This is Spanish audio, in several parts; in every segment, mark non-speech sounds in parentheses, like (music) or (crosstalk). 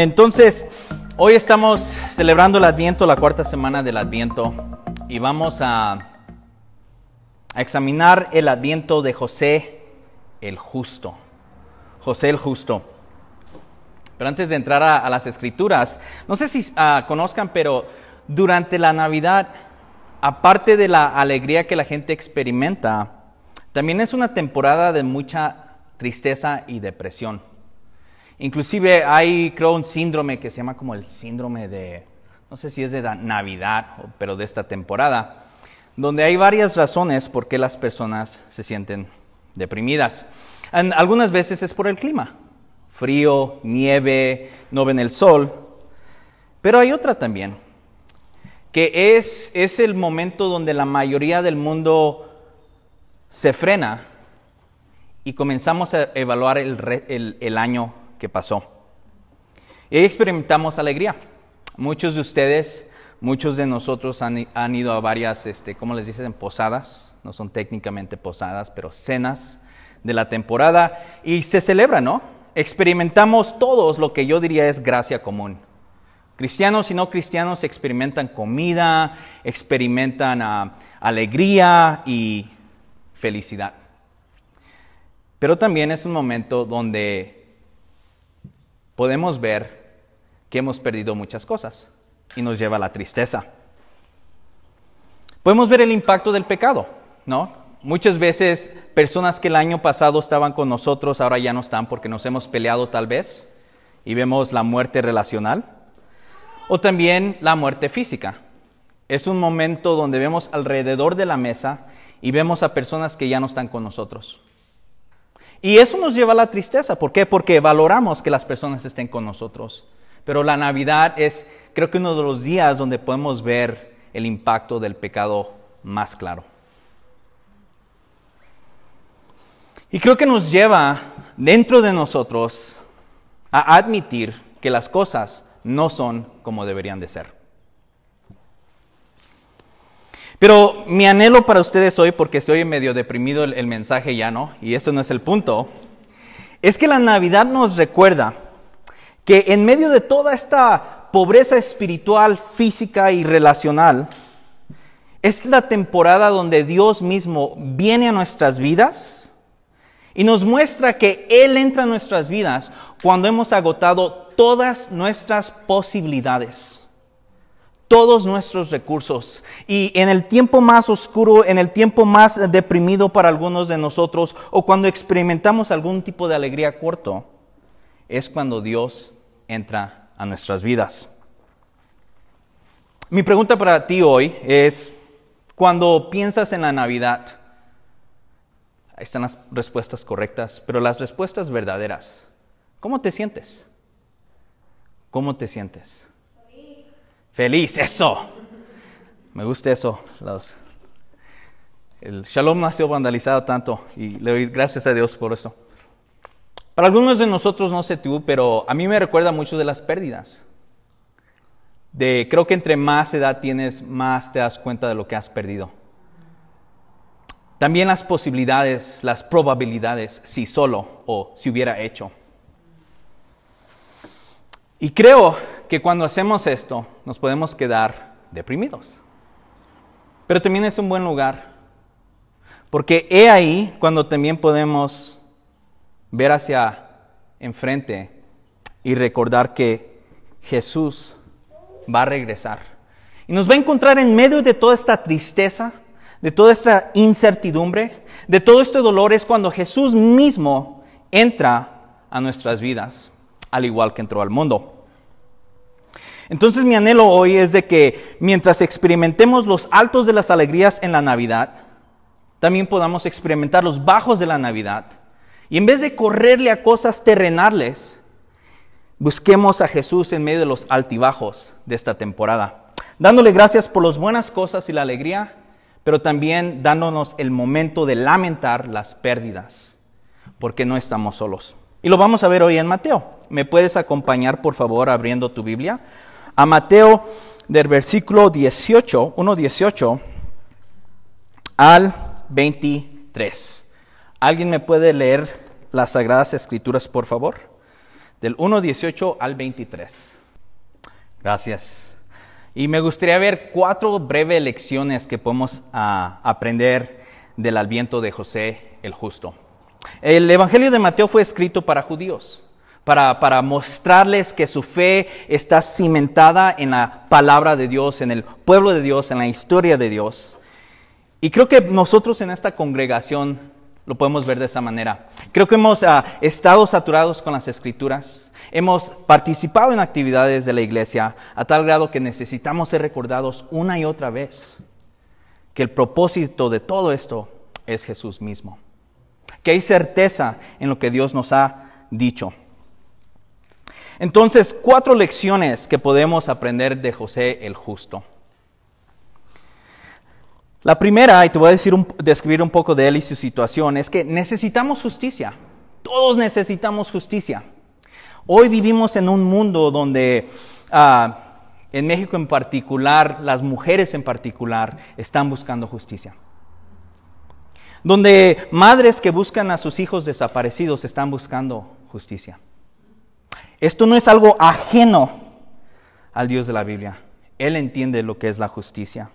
Entonces, hoy estamos celebrando el Adviento, la cuarta semana del Adviento, y vamos a, examinar el Adviento de José el Justo. José el Justo. Pero antes de entrar a, las escrituras, no sé si uh, conozcan, pero durante la Navidad, aparte de la alegría que la gente experimenta, también es una temporada de mucha tristeza y depresión. Inclusive hay, creo, un síndrome que se llama como el síndrome de, no sé si es de Navidad, pero de esta temporada, donde hay varias razones por qué las personas se sienten deprimidas. Algunas veces es por el clima, frío, nieve, no ven el sol, pero hay otra también, que es, es el momento donde la mayoría del mundo se frena y comenzamos a evaluar el, el año que pasó. Y ahí experimentamos alegría. Muchos de ustedes, muchos de nosotros han, han ido a varias, este, ¿cómo les dicen? Posadas, no son técnicamente posadas, pero cenas de la temporada y se celebra, ¿no? Experimentamos todos lo que yo diría es gracia común. Cristianos y no cristianos experimentan comida, experimentan uh, alegría y felicidad. Pero también es un momento donde podemos ver que hemos perdido muchas cosas y nos lleva a la tristeza. Podemos ver el impacto del pecado, ¿no? Muchas veces personas que el año pasado estaban con nosotros ahora ya no están porque nos hemos peleado tal vez y vemos la muerte relacional o también la muerte física. Es un momento donde vemos alrededor de la mesa y vemos a personas que ya no están con nosotros. Y eso nos lleva a la tristeza. ¿Por qué? Porque valoramos que las personas estén con nosotros. Pero la Navidad es, creo que uno de los días donde podemos ver el impacto del pecado más claro. Y creo que nos lleva dentro de nosotros a admitir que las cosas no son como deberían de ser. Pero mi anhelo para ustedes hoy, porque se oye medio deprimido el, el, mensaje ya, ¿no? Y eso no es el punto, es que la Navidad nos recuerda que en medio de toda esta pobreza espiritual, física y relacional, es la temporada donde Dios mismo viene a nuestras vidas y nos muestra que Él entra a nuestras vidas cuando hemos agotado todas nuestras posibilidades todos nuestros recursos. Y en el tiempo más oscuro, en el tiempo más deprimido para algunos de nosotros, o cuando experimentamos algún tipo de alegría corto, es cuando Dios entra a nuestras vidas. Mi pregunta para ti hoy es, cuando piensas en la Navidad, están las respuestas correctas, pero las respuestas verdaderas, ¿cómo te sientes? ¿Cómo te sientes? Feliz, eso. Me gusta eso. Los, el shalom no ha sido vandalizado tanto y le doy gracias a Dios por eso. Para algunos de nosotros, no sé tú, pero a mí me recuerda mucho de las pérdidas. De, creo que entre más edad tienes, más te das cuenta de lo que has perdido. También las posibilidades, las probabilidades, si solo o si hubiera hecho. Y creo que cuando hacemos esto nos podemos quedar deprimidos. Pero también es un buen lugar, porque he ahí cuando también podemos ver hacia enfrente y recordar que Jesús va a regresar. Y nos va a encontrar en medio de toda esta tristeza, de toda esta incertidumbre, de todo este dolor, es cuando Jesús mismo entra a nuestras vidas, al igual que entró al mundo. Entonces mi anhelo hoy es de que mientras experimentemos los altos de las alegrías en la Navidad, también podamos experimentar los bajos de la Navidad. Y en vez de correrle a cosas terrenales, busquemos a Jesús en medio de los altibajos de esta temporada, dándole gracias por las buenas cosas y la alegría, pero también dándonos el momento de lamentar las pérdidas, porque no estamos solos. Y lo vamos a ver hoy en Mateo. ¿Me puedes acompañar, por favor, abriendo tu Biblia? A Mateo del versículo 18, 1.18 al 23. ¿Alguien me puede leer las Sagradas Escrituras, por favor? del 1.18 al 23. Gracias. Y me gustaría ver cuatro breves lecciones que podemos ah, aprender del adviento de José el justo. El Evangelio de Mateo fue escrito para judíos, para, para mostrarles que su fe está cimentada en la palabra de Dios, en el pueblo de Dios, en la historia de Dios. Y creo que nosotros en esta congregación lo podemos ver de esa manera. Creo que hemos ah, estado saturados con las escrituras, hemos participado en actividades de la iglesia a tal grado que necesitamos ser recordados una y otra vez que el propósito de todo esto es Jesús mismo, que hay certeza en lo que Dios nos ha dicho. Entonces, cuatro lecciones que podemos aprender de José el justo. La primera, y te voy a decir describir un poco de él y su situación, es que necesitamos justicia. Todos necesitamos justicia. Hoy vivimos en un mundo donde, ah, en México en particular, las mujeres en particular están buscando justicia. Donde madres que buscan a sus hijos desaparecidos están buscando justicia. Esto no es algo ajeno al Dios de la Biblia. Él entiende lo que es la justicia.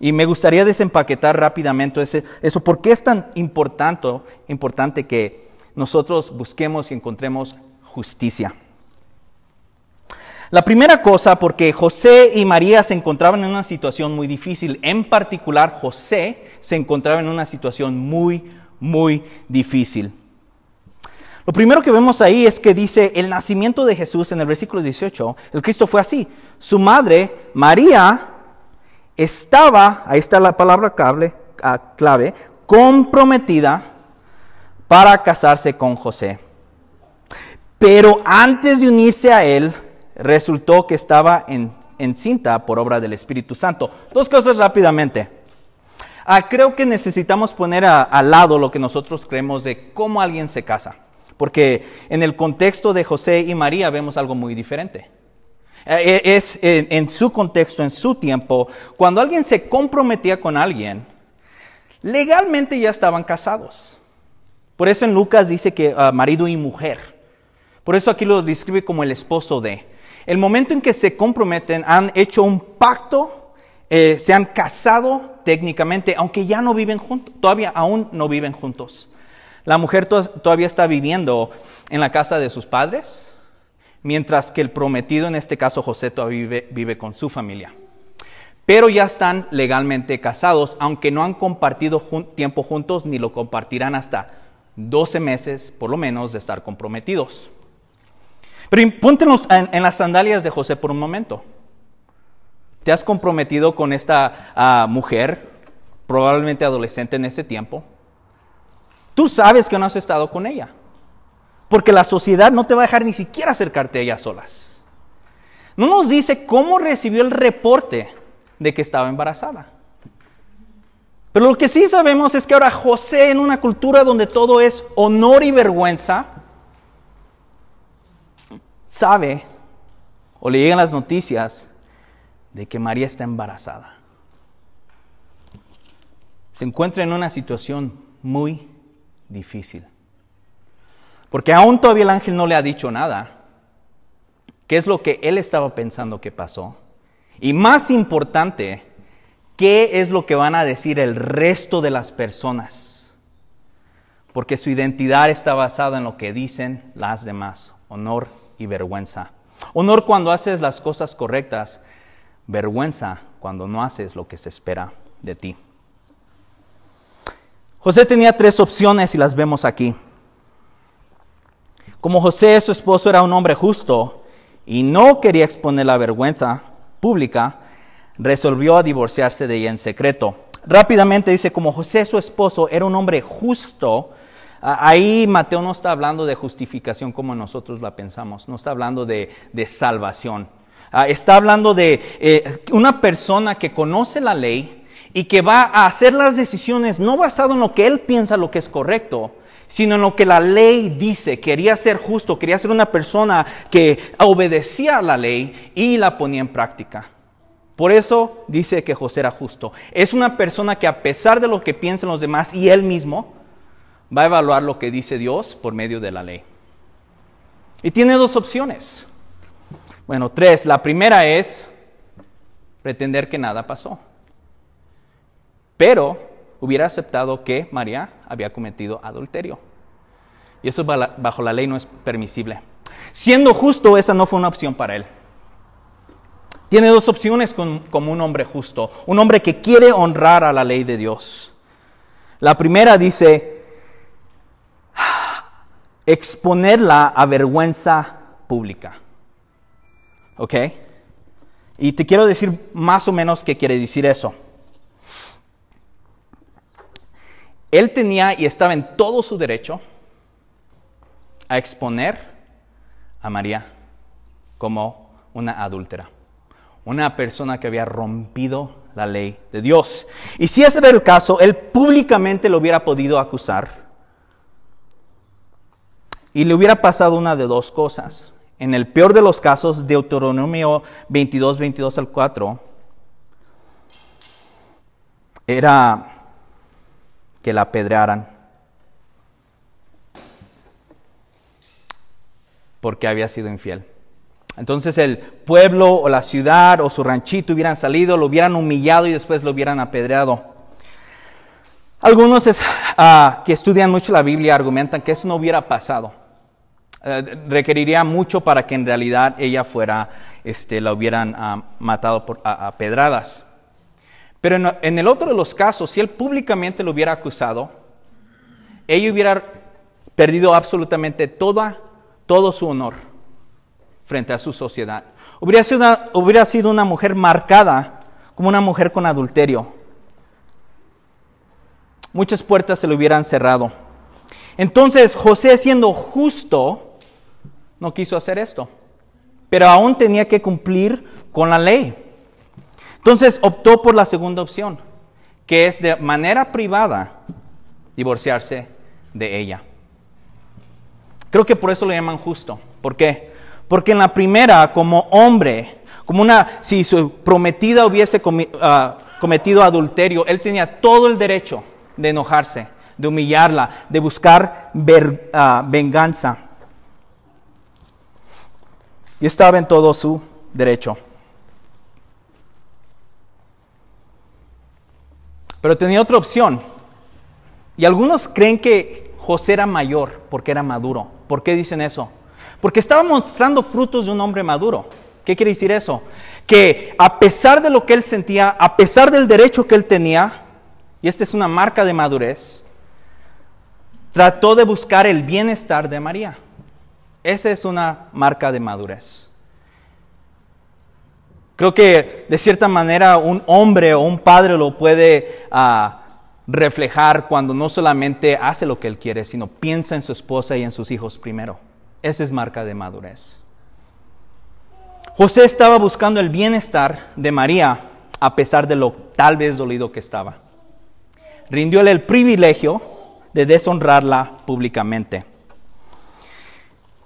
Y me gustaría desempaquetar rápidamente eso. ¿Por qué es tan importante, importante que nosotros busquemos y encontremos justicia? La primera cosa, porque José y María se encontraban en una situación muy difícil. En particular, José se encontraba en una situación muy, muy difícil. Lo primero que vemos ahí es que dice el nacimiento de Jesús en el versículo 18. El Cristo fue así. Su madre, María, estaba, ahí está la palabra clave, ah, clave, comprometida para casarse con José. Pero antes de unirse a él, resultó que estaba en, encinta por obra del Espíritu Santo. Dos cosas rápidamente. Ah, creo que necesitamos poner al lado lo que nosotros creemos de cómo alguien se casa, porque en el contexto de José y María vemos algo muy diferente. Eh, eh, es en, su contexto, en su tiempo, cuando alguien se comprometía con alguien, legalmente ya estaban casados. Por eso en Lucas dice que ah, marido y mujer. Por eso aquí lo describe como el esposo de. El momento en que se comprometen, han hecho un pacto, eh, se han casado técnicamente, aunque ya no viven juntos, todavía aún no viven juntos. La mujer todavía está viviendo en la casa de sus padres, mientras que el prometido, en este caso José, todavía vive, con su familia. Pero ya están legalmente casados, aunque no han compartido tiempo juntos ni lo compartirán hasta 12 meses, por lo menos, de estar comprometidos. Pero póntenos en, las sandalias de José por un momento. ¿Te has comprometido con esta ah, mujer, probablemente adolescente en ese tiempo? Tú sabes que no has estado con ella. Porque la sociedad no te va a dejar ni siquiera acercarte a ellas solas. No nos dice cómo recibió el reporte de que estaba embarazada. Pero lo que sí sabemos es que ahora José, en una cultura donde todo es honor y vergüenza, sabe o le llegan las noticias de que María está embarazada. Se encuentra en una situación muy difícil. Porque aún todavía el ángel no le ha dicho nada. ¿Qué es lo que él estaba pensando que pasó? Y más importante, ¿qué es lo que van a decir el resto de las personas? Porque su identidad está basada en lo que dicen las demás, honor y vergüenza. Honor cuando haces las cosas correctas, vergüenza cuando no haces lo que se espera de ti. José tenía tres opciones y las vemos aquí. Como José, su esposo, era un hombre justo y no quería exponer la vergüenza pública, resolvió a divorciarse de ella en secreto. Rápidamente dice, como José, su esposo, era un hombre justo, ahí Mateo no está hablando de justificación como nosotros la pensamos, no está hablando de, salvación. Ah, está hablando de eh, una persona que conoce la ley y que va a hacer las decisiones no basado en lo que él piensa lo que es correcto, sino en lo que la ley dice. Quería ser justo, quería ser una persona que obedecía a la ley y la ponía en práctica. Por eso dice que José era justo. Es una persona que a pesar de lo que piensan los demás y él mismo, va a evaluar lo que dice Dios por medio de la ley. Y tiene dos opciones. Bueno, tres. La primera es pretender que nada pasó. Pero hubiera aceptado que María había cometido adulterio. Y eso bajo la ley no es permisible. Siendo justo, esa no fue una opción para él. Tiene dos opciones como un hombre justo, un hombre que quiere honrar a la ley de Dios. La primera dice, exponerla a vergüenza pública. ¿Ok? Y te quiero decir más o menos qué quiere decir eso. Él tenía y estaba en todo su derecho a exponer a María como una adúltera una persona que había rompido la ley de Dios. Y si ese era el caso, él públicamente lo hubiera podido acusar. Y le hubiera pasado una de dos cosas. En el peor de los casos, Deuteronomio 22, 22 al 4, era que la apedrearan porque había sido infiel. Entonces el pueblo o la ciudad o su ranchito hubieran salido, lo hubieran humillado y después lo hubieran apedreado. Algunos ah, que estudian mucho la Biblia argumentan que eso no hubiera pasado. Eh, requeriría mucho para que en realidad ella fuera, este, la hubieran ah, matado por, a, pedradas. Pero en, el otro de los casos, si él públicamente lo hubiera acusado, ella hubiera perdido absolutamente toda, todo su honor frente a su sociedad. Hubiera sido una, hubiera sido una mujer marcada como una mujer con adulterio. Muchas puertas se le hubieran cerrado. Entonces José, siendo justo, no quiso hacer esto, pero aún tenía que cumplir con la ley. Entonces optó por la segunda opción, que es de manera privada divorciarse de ella. Creo que por eso lo llaman justo. ¿Por qué? Porque en la primera, como hombre, como una, si su prometida hubiese ah, cometido adulterio, él tenía todo el derecho de enojarse, de humillarla, de buscar ah, venganza. Y estaba en todo su derecho. Pero tenía otra opción. Y algunos creen que José era mayor porque era maduro. ¿Por qué dicen eso? Porque estaba mostrando frutos de un hombre maduro. ¿Qué quiere decir eso? Que a pesar de lo que él sentía, a pesar del derecho que él tenía, y esta es una marca de madurez, trató de buscar el bienestar de María. Esa es una marca de madurez. Creo que de cierta manera un hombre o un padre lo puede ah, reflejar cuando no solamente hace lo que él quiere, sino piensa en su esposa y en sus hijos primero. Esa es marca de madurez. José estaba buscando el bienestar de María a pesar de lo tal vez dolido que estaba. Rindióle el privilegio de deshonrarla públicamente.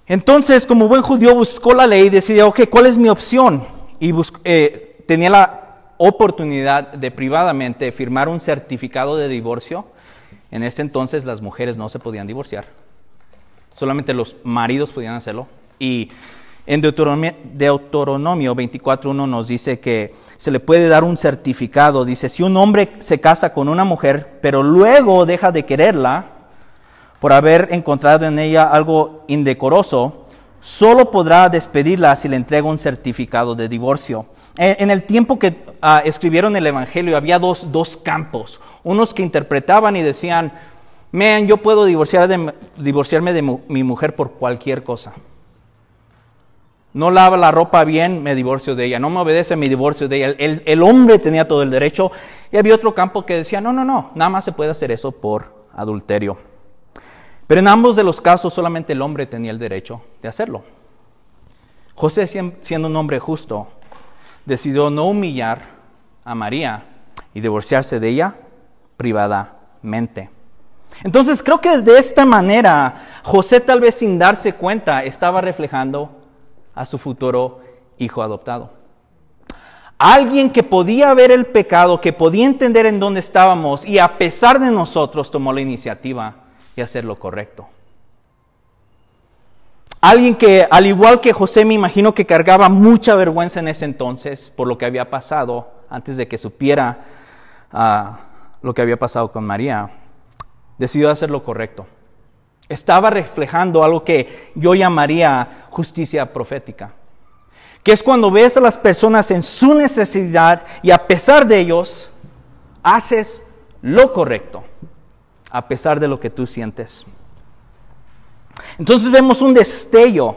Entonces, como buen judío, buscó la ley y decidió, ok, ¿cuál es mi opción? Y eh, tenía la oportunidad de privadamente firmar un certificado de divorcio. En ese entonces las mujeres no se podían divorciar solamente los maridos podían hacerlo. Y en Deuteronomio, Deuteronomio 24.1 nos dice que se le puede dar un certificado. Dice, si un hombre se casa con una mujer, pero luego deja de quererla por haber encontrado en ella algo indecoroso, solo podrá despedirla si le entrega un certificado de divorcio. En, el tiempo que ah, escribieron el Evangelio había dos, dos campos. Unos que interpretaban y decían, Man, yo puedo divorciarme de mi mujer por cualquier cosa. No lava la ropa bien, me divorcio de ella. No me obedece, mi divorcio de ella. El, el, hombre tenía todo el derecho. Y había otro campo que decía, no, no, no, nada más se puede hacer eso por adulterio. Pero en ambos de los casos solamente el hombre tenía el derecho de hacerlo. José, siendo un hombre justo, decidió no humillar a María y divorciarse de ella privadamente. Entonces creo que de esta manera José tal vez sin darse cuenta estaba reflejando a su futuro hijo adoptado. Alguien que podía ver el pecado, que podía entender en dónde estábamos y a pesar de nosotros tomó la iniciativa de hacer lo correcto. Alguien que, al igual que José, me imagino que cargaba mucha vergüenza en ese entonces por lo que había pasado antes de que supiera ah, lo que había pasado con María, decidió hacer lo correcto. Estaba reflejando algo que yo llamaría justicia profética, que es cuando ves a las personas en su necesidad y a pesar de ellos, haces lo correcto, a pesar de lo que tú sientes. Entonces vemos un destello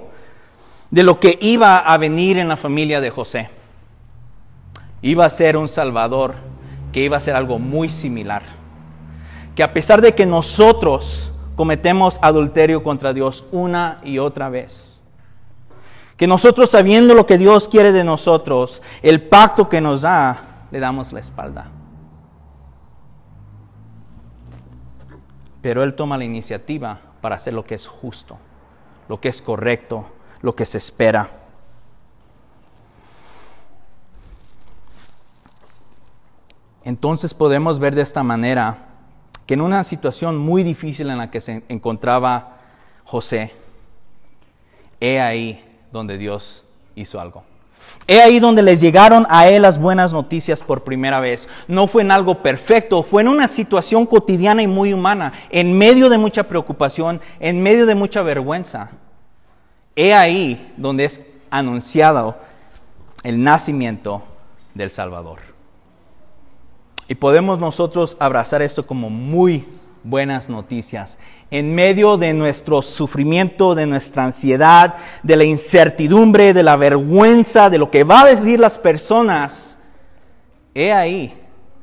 de lo que iba a venir en la familia de José. Iba a ser un Salvador que iba a ser algo muy similar. Que a pesar de que nosotros cometemos adulterio contra Dios una y otra vez, que nosotros sabiendo lo que Dios quiere de nosotros, el pacto que nos da, le damos la espalda. Pero Él toma la iniciativa para hacer lo que es justo, lo que es correcto, lo que se espera. Entonces podemos ver de esta manera que en una situación muy difícil en la que se encontraba José, he ahí donde Dios hizo algo. He ahí donde les llegaron a él las buenas noticias por primera vez. No fue en algo perfecto, fue en una situación cotidiana y muy humana, en medio de mucha preocupación, en medio de mucha vergüenza. He ahí donde es anunciado el nacimiento del Salvador. Y podemos nosotros abrazar esto como muy buenas noticias. En medio de nuestro sufrimiento, de nuestra ansiedad, de la incertidumbre, de la vergüenza, de lo que va a decir las personas, he ahí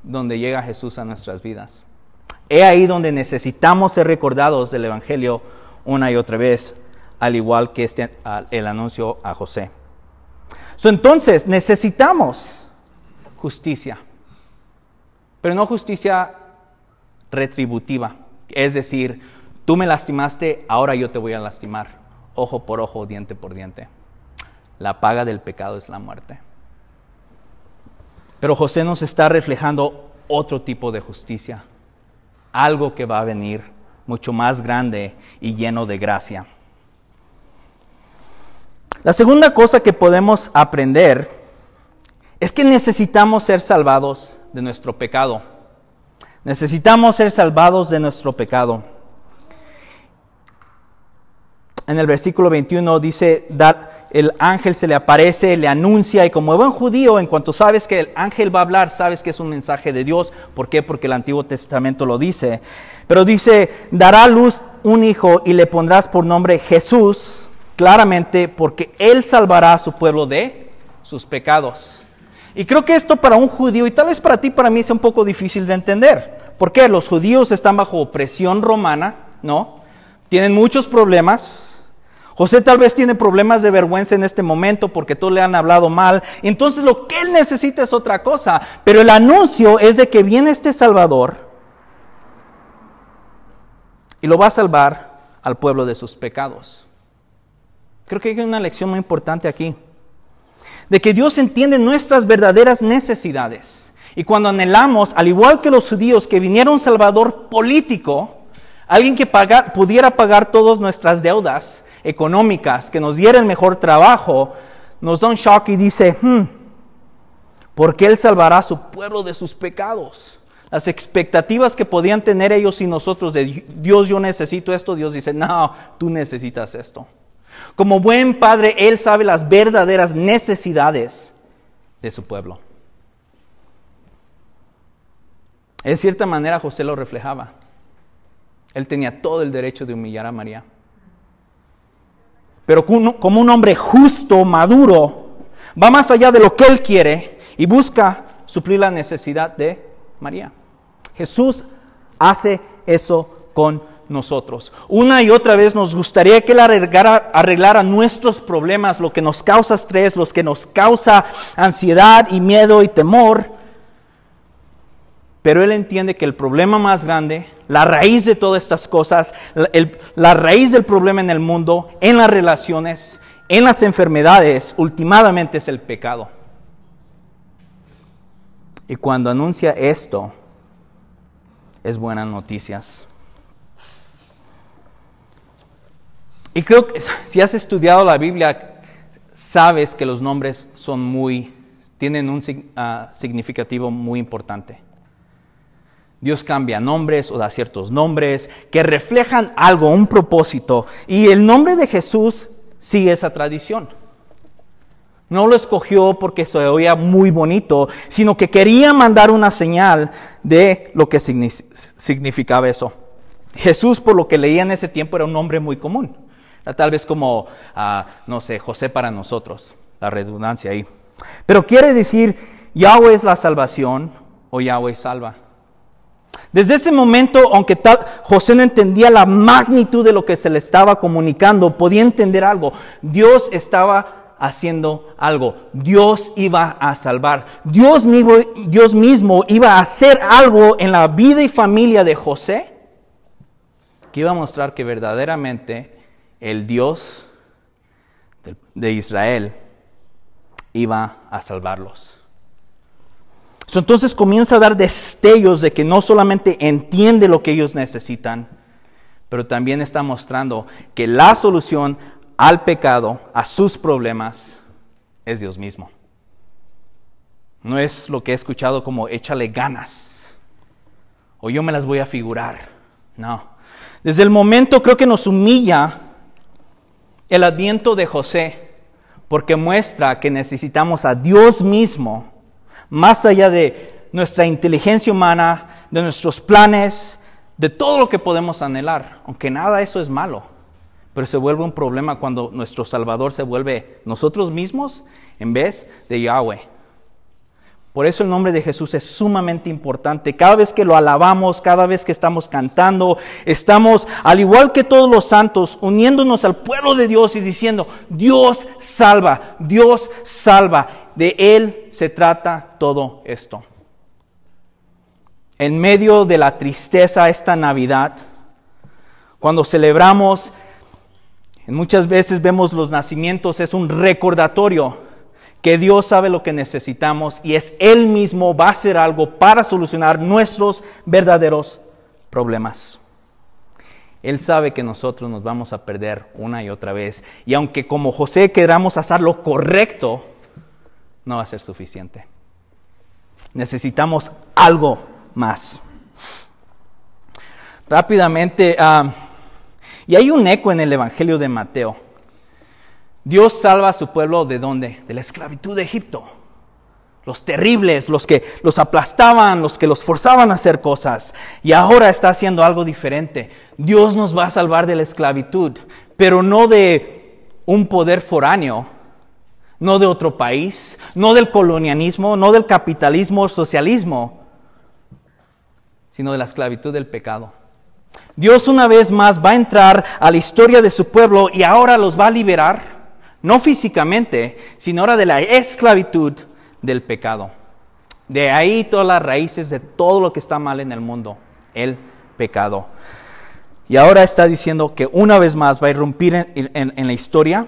donde llega Jesús a nuestras vidas. He ahí donde necesitamos ser recordados del Evangelio una y otra vez, al igual que este, el anuncio a José. entonces necesitamos justicia, pero no justicia retributiva. Es decir, tú me lastimaste, ahora yo te voy a lastimar. Ojo por ojo, diente por diente. La paga del pecado es la muerte. Pero José nos está reflejando otro tipo de justicia. Algo que va a venir mucho más grande y lleno de gracia. La segunda cosa que podemos aprender es que necesitamos ser salvados de nuestro pecado. Necesitamos ser salvados de nuestro pecado. En el versículo 21 dice, el ángel se le aparece, le anuncia y como buen judío, en cuanto sabes que el ángel va a hablar, sabes que es un mensaje de Dios. ¿Por qué? Porque el Antiguo Testamento lo dice. Pero dice, dará luz un hijo y le pondrás por nombre Jesús, claramente porque él salvará a su pueblo de sus pecados. Y creo que esto para un judío, y tal vez para ti, para mí, es un poco difícil de entender. ¿Por qué? Los judíos están bajo opresión romana, ¿no? Tienen muchos problemas. José tal vez tiene problemas de vergüenza en este momento porque todos le han hablado mal. Entonces lo que él necesita es otra cosa. Pero el anuncio es de que viene este Salvador y lo va a salvar al pueblo de sus pecados. Creo que hay una lección muy importante aquí de que Dios entiende nuestras verdaderas necesidades. Y cuando anhelamos, al igual que los judíos, que viniera un Salvador político, alguien que pudiera pagar todas nuestras deudas económicas, que nos diera el mejor trabajo, nos da un shock y dice, hmm, ¿por qué Él salvará a su pueblo de sus pecados? Las expectativas que podían tener ellos y nosotros de Dios, yo necesito esto, Dios dice, no, tú necesitas esto. Como buen padre, Él sabe las verdaderas necesidades de su pueblo. En cierta manera José lo reflejaba. Él tenía todo el derecho de humillar a María. Pero como un hombre justo, maduro, va más allá de lo que él quiere y busca suplir la necesidad de María. Jesús hace eso con nosotros. Una y otra vez nos gustaría que Él arreglara, nuestros problemas, lo que nos causa estrés, lo que nos causa ansiedad y miedo y temor. Pero Él entiende que el problema más grande, la raíz de todas estas cosas, la raíz del problema en el mundo, en las relaciones, en las enfermedades, últimamente es el pecado. Y cuando anuncia esto, es buenas noticias. Y creo que (laughs) si has estudiado la Biblia, sabes que los nombres son muy, tienen un uh, significativo muy importante. Dios cambia nombres o da ciertos nombres que reflejan algo, un propósito. Y el nombre de Jesús sigue esa tradición. No lo escogió porque se oía muy bonito, sino que quería mandar una señal de lo que significaba eso. Jesús, por lo que leía en ese tiempo, era un nombre muy común. Tal vez como, ah, no sé, José para nosotros, la redundancia ahí. Pero quiere decir, Yahweh es la salvación o Yahweh salva. Desde ese momento, aunque tal, José no entendía la magnitud de lo que se le estaba comunicando, podía entender algo. Dios estaba haciendo algo. Dios iba a salvar. Dios mismo, Dios mismo iba a hacer algo en la vida y familia de José que iba a mostrar que verdaderamente el Dios de Israel iba a salvarlos. Entonces comienza a dar destellos de que no solamente entiende lo que ellos necesitan, pero también está mostrando que la solución al pecado, a sus problemas, es Dios mismo. No es lo que he escuchado como échale ganas o yo me las voy a figurar. No. Desde el momento creo que nos humilla el adviento de José porque muestra que necesitamos a Dios mismo más allá de nuestra inteligencia humana, de nuestros planes, de todo lo que podemos anhelar, aunque nada de eso es malo, pero se vuelve un problema cuando nuestro Salvador se vuelve nosotros mismos en vez de Yahweh. Por eso el nombre de Jesús es sumamente importante. Cada vez que lo alabamos, cada vez que estamos cantando, estamos, al igual que todos los santos, uniéndonos al pueblo de Dios y diciendo, Dios salva, Dios salva. De Él se trata todo esto. En medio de la tristeza esta Navidad, cuando celebramos, muchas veces vemos los nacimientos, es un recordatorio que Dios sabe lo que necesitamos y es Él mismo va a hacer algo para solucionar nuestros verdaderos problemas. Él sabe que nosotros nos vamos a perder una y otra vez. Y aunque como José queramos hacer lo correcto, no va a ser suficiente. Necesitamos algo más. Rápidamente, ah, y hay un eco en el Evangelio de Mateo. Dios salva a su pueblo de dónde? De la esclavitud de Egipto. Los terribles, los que los aplastaban, los que los forzaban a hacer cosas. Y ahora está haciendo algo diferente. Dios nos va a salvar de la esclavitud, pero no de un poder foráneo, no de otro país, no del colonialismo, no del capitalismo o socialismo, sino de la esclavitud del pecado. Dios una vez más va a entrar a la historia de su pueblo y ahora los va a liberar no físicamente, sino ahora de la esclavitud del pecado. De ahí todas las raíces de todo lo que está mal en el mundo, el pecado. Y ahora está diciendo que una vez más va a irrumpir en, la historia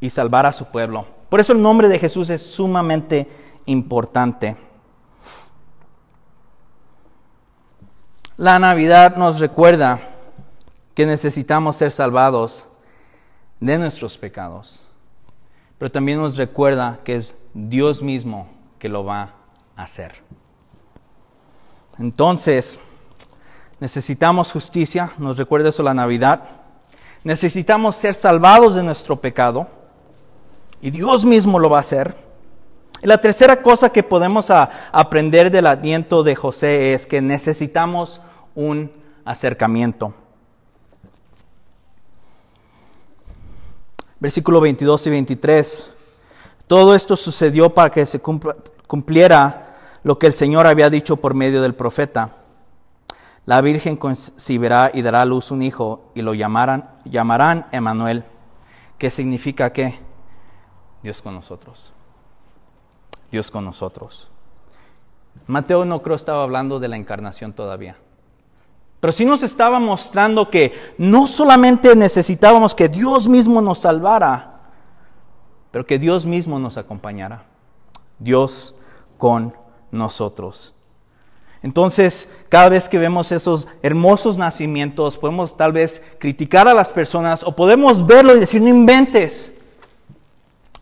y salvar a su pueblo. Por eso el nombre de Jesús es sumamente importante. La Navidad nos recuerda que necesitamos ser salvados de nuestros pecados. Pero también nos recuerda que es Dios mismo que lo va a hacer. Entonces, necesitamos justicia, nos recuerda eso la Navidad. Necesitamos ser salvados de nuestro pecado y Dios mismo lo va a hacer. Y la tercera cosa que podemos aprender del adviento de José es que necesitamos un acercamiento. Versículo 22 y 23. Todo esto sucedió para que se cumpliera lo que el Señor había dicho por medio del profeta. La Virgen concibirá y dará a luz un hijo y lo llamarán, llamarán Emanuel, que significa que Dios con nosotros. Dios con nosotros. Mateo no creo estaba hablando de la encarnación todavía. Pero sí nos estaba mostrando que no solamente necesitábamos que Dios mismo nos salvara, pero que Dios mismo nos acompañara. Dios con nosotros. Entonces, cada vez que vemos esos hermosos nacimientos, podemos tal vez criticar a las personas o podemos verlo y decir, no inventes.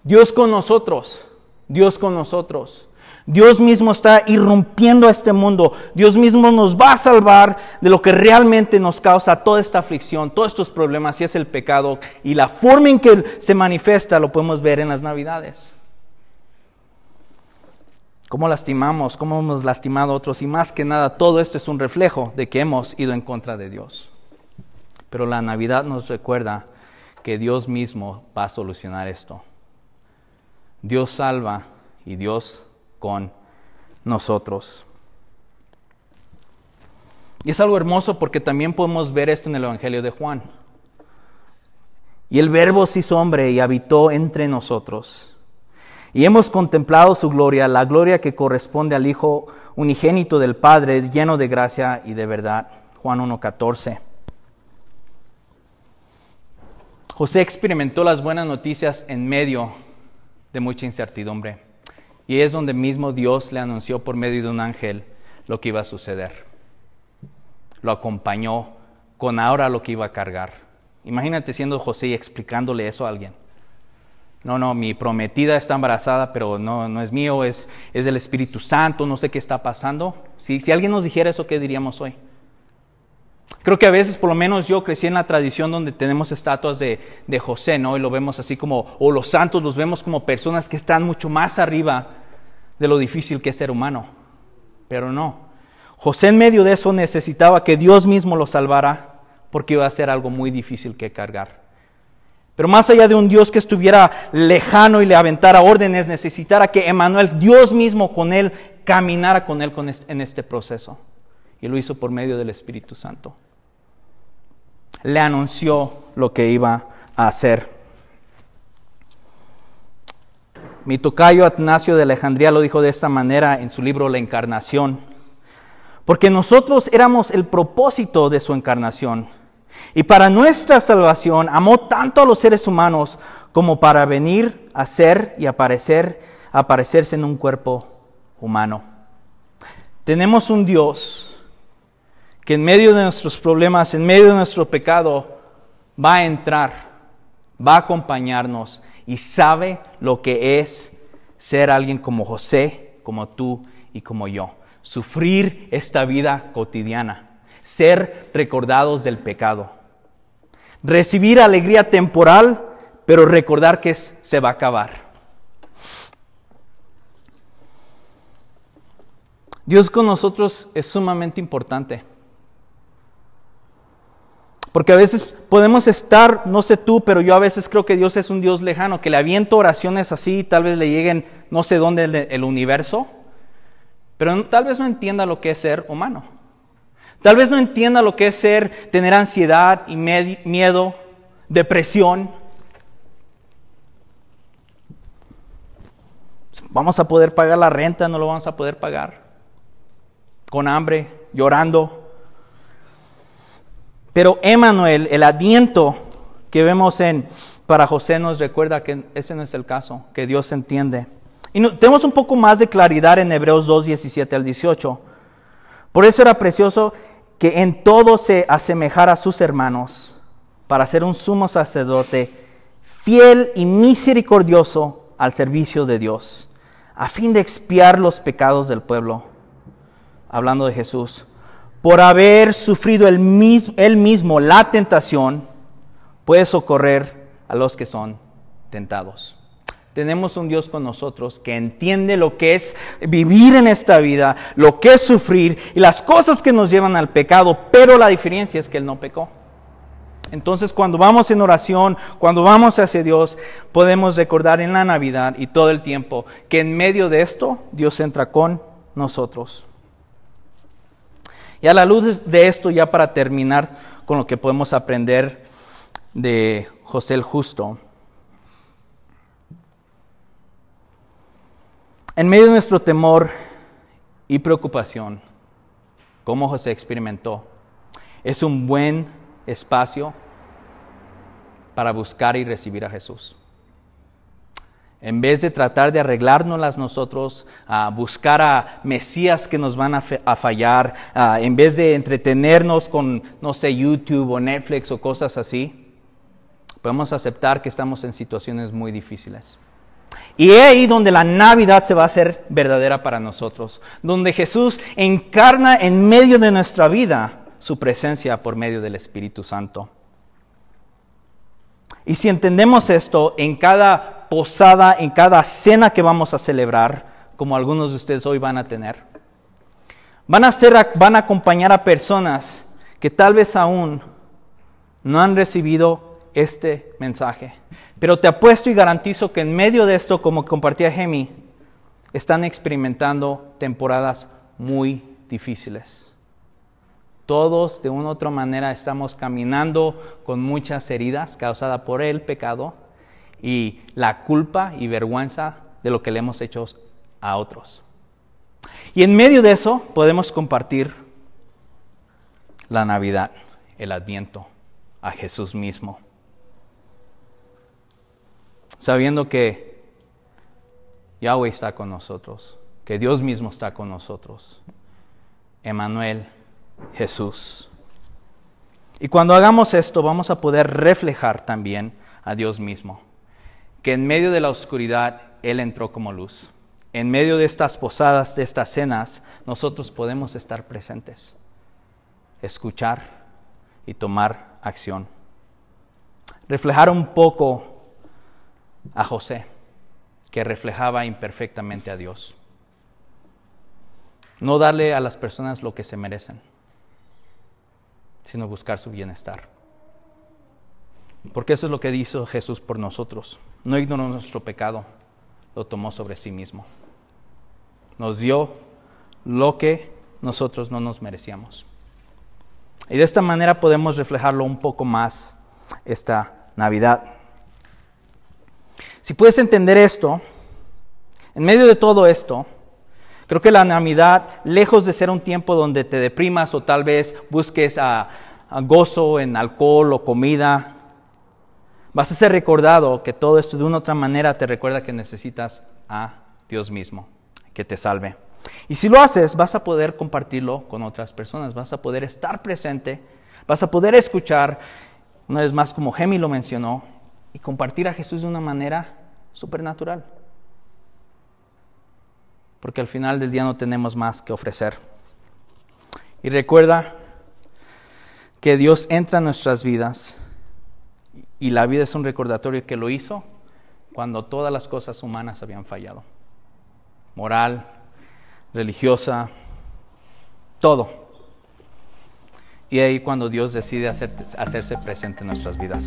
Dios con nosotros, Dios con nosotros. Dios mismo está irrumpiendo a este mundo. Dios mismo nos va a salvar de lo que realmente nos causa toda esta aflicción, todos estos problemas, y es el pecado. Y la forma en que se manifiesta lo podemos ver en las Navidades. Cómo lastimamos, cómo hemos lastimado a otros. Y más que nada, todo esto es un reflejo de que hemos ido en contra de Dios. Pero la Navidad nos recuerda que Dios mismo va a solucionar esto. Dios salva y Dios con nosotros. Y es algo hermoso porque también podemos ver esto en el Evangelio de Juan. Y el Verbo se hizo hombre y habitó entre nosotros. Y hemos contemplado su gloria, la gloria que corresponde al Hijo unigénito del Padre, lleno de gracia y de verdad. Juan 1.14. José experimentó las buenas noticias en medio de mucha incertidumbre. Y es donde mismo Dios le anunció por medio de un ángel lo que iba a suceder. Lo acompañó con ahora lo que iba a cargar. Imagínate siendo José y explicándole eso a alguien. No, no, mi prometida está embarazada, pero no, no es mío, es, es del Espíritu Santo, no sé qué está pasando. Si, si alguien nos dijera eso, ¿qué diríamos hoy? Creo que a veces, por lo menos yo crecí en la tradición donde tenemos estatuas de, José, ¿no? Y lo vemos así como, o los santos los vemos como personas que están mucho más arriba de lo difícil que es ser humano. Pero no. José en medio de eso necesitaba que Dios mismo lo salvara porque iba a ser algo muy difícil que cargar. Pero más allá de un Dios que estuviera lejano y le aventara órdenes, necesitara que Emanuel, Dios mismo con él, caminara con él en este proceso. Y lo hizo por medio del Espíritu Santo. Le anunció lo que iba a hacer. Mi tocayo Atanasio de Alejandría lo dijo de esta manera en su libro La Encarnación. Porque nosotros éramos el propósito de su encarnación. Y para nuestra salvación amó tanto a los seres humanos como para venir a ser y aparecer, aparecerse en un cuerpo humano. Tenemos un Dios que en medio de nuestros problemas, en medio de nuestro pecado, va a entrar, va a acompañarnos y sabe lo que es ser alguien como José, como tú y como yo. Sufrir esta vida cotidiana, ser recordados del pecado, recibir alegría temporal, pero recordar que se va a acabar. Dios con nosotros es sumamente importante. Porque a veces podemos estar, no sé tú, pero yo a veces creo que Dios es un Dios lejano, que le aviento oraciones así, tal vez le lleguen no sé dónde el, universo, pero tal vez no entienda lo que es ser humano. Tal vez no entienda lo que es ser, tener ansiedad y miedo, depresión. Vamos a poder pagar la renta, no lo vamos a poder pagar. Con hambre, llorando. Pero Emanuel, el adviento que vemos en para José nos recuerda que ese no es el caso, que Dios entiende. Y tenemos un poco más de claridad en Hebreos 2, 17 al 18. Por eso era precioso que en todo se asemejara a sus hermanos para ser un sumo sacerdote fiel y misericordioso al servicio de Dios, a fin de expiar los pecados del pueblo. Hablando de Jesús por haber sufrido él mismo, la tentación, puede socorrer a los que son tentados. Tenemos un Dios con nosotros que entiende lo que es vivir en esta vida, lo que es sufrir y las cosas que nos llevan al pecado, pero la diferencia es que Él no pecó. Entonces cuando vamos en oración, cuando vamos hacia Dios, podemos recordar en la Navidad y todo el tiempo que en medio de esto Dios entra con nosotros. Y a la luz de esto, ya para terminar con lo que podemos aprender de José el Justo, en medio de nuestro temor y preocupación, como José experimentó, es un buen espacio para buscar y recibir a Jesús. En vez de tratar de arreglárnoslas nosotros, a buscar a Mesías que nos van a, fallar, en vez de entretenernos con, no sé, YouTube o Netflix o cosas así, podemos aceptar que estamos en situaciones muy difíciles. Y es ahí donde la Navidad se va a hacer verdadera para nosotros, donde Jesús encarna en medio de nuestra vida su presencia por medio del Espíritu Santo. Y si entendemos esto en cada posada, en cada cena que vamos a celebrar, como algunos de ustedes hoy van a tener, van a, ser, van a acompañar a personas que tal vez aún no han recibido este mensaje. Pero te apuesto y garantizo que en medio de esto, como compartía Gemi, están experimentando temporadas muy difíciles. Todos de una u otra manera estamos caminando con muchas heridas causadas por el pecado y la culpa y vergüenza de lo que le hemos hecho a otros. Y en medio de eso podemos compartir la Navidad, el Adviento, a Jesús mismo sabiendo que Yahweh está con nosotros, que Dios mismo está con nosotros. Emanuel, Jesús. Y cuando hagamos esto vamos a poder reflejar también a Dios mismo, que en medio de la oscuridad Él entró como luz. En medio de estas posadas, de estas cenas, nosotros podemos estar presentes, escuchar y tomar acción. Reflejar un poco a José, que reflejaba imperfectamente a Dios. No darle a las personas lo que se merecen, sino buscar su bienestar. Porque eso es lo que hizo Jesús por nosotros. No ignoró nuestro pecado, lo tomó sobre sí mismo. Nos dio lo que nosotros no nos merecíamos. Y de esta manera podemos reflejarlo un poco más esta Navidad. Si puedes entender esto, en medio de todo esto, creo que la Navidad, lejos de ser un tiempo donde te deprimas o tal vez busques a, gozo en alcohol o comida, vas a ser recordado que todo esto de una u otra manera te recuerda que necesitas a Dios mismo, que te salve. Y si lo haces, vas a poder compartirlo con otras personas, vas a poder estar presente, vas a poder escuchar, una vez más como Gemi lo mencionó, y compartir a Jesús de una manera supernatural. Porque al final del día no tenemos más que ofrecer. Y recuerda que Dios entra en nuestras vidas y la vida es un recordatorio que lo hizo cuando todas las cosas humanas habían fallado. Moral, religiosa, todo. Y ahí cuando Dios decide hacerse presente en nuestras vidas.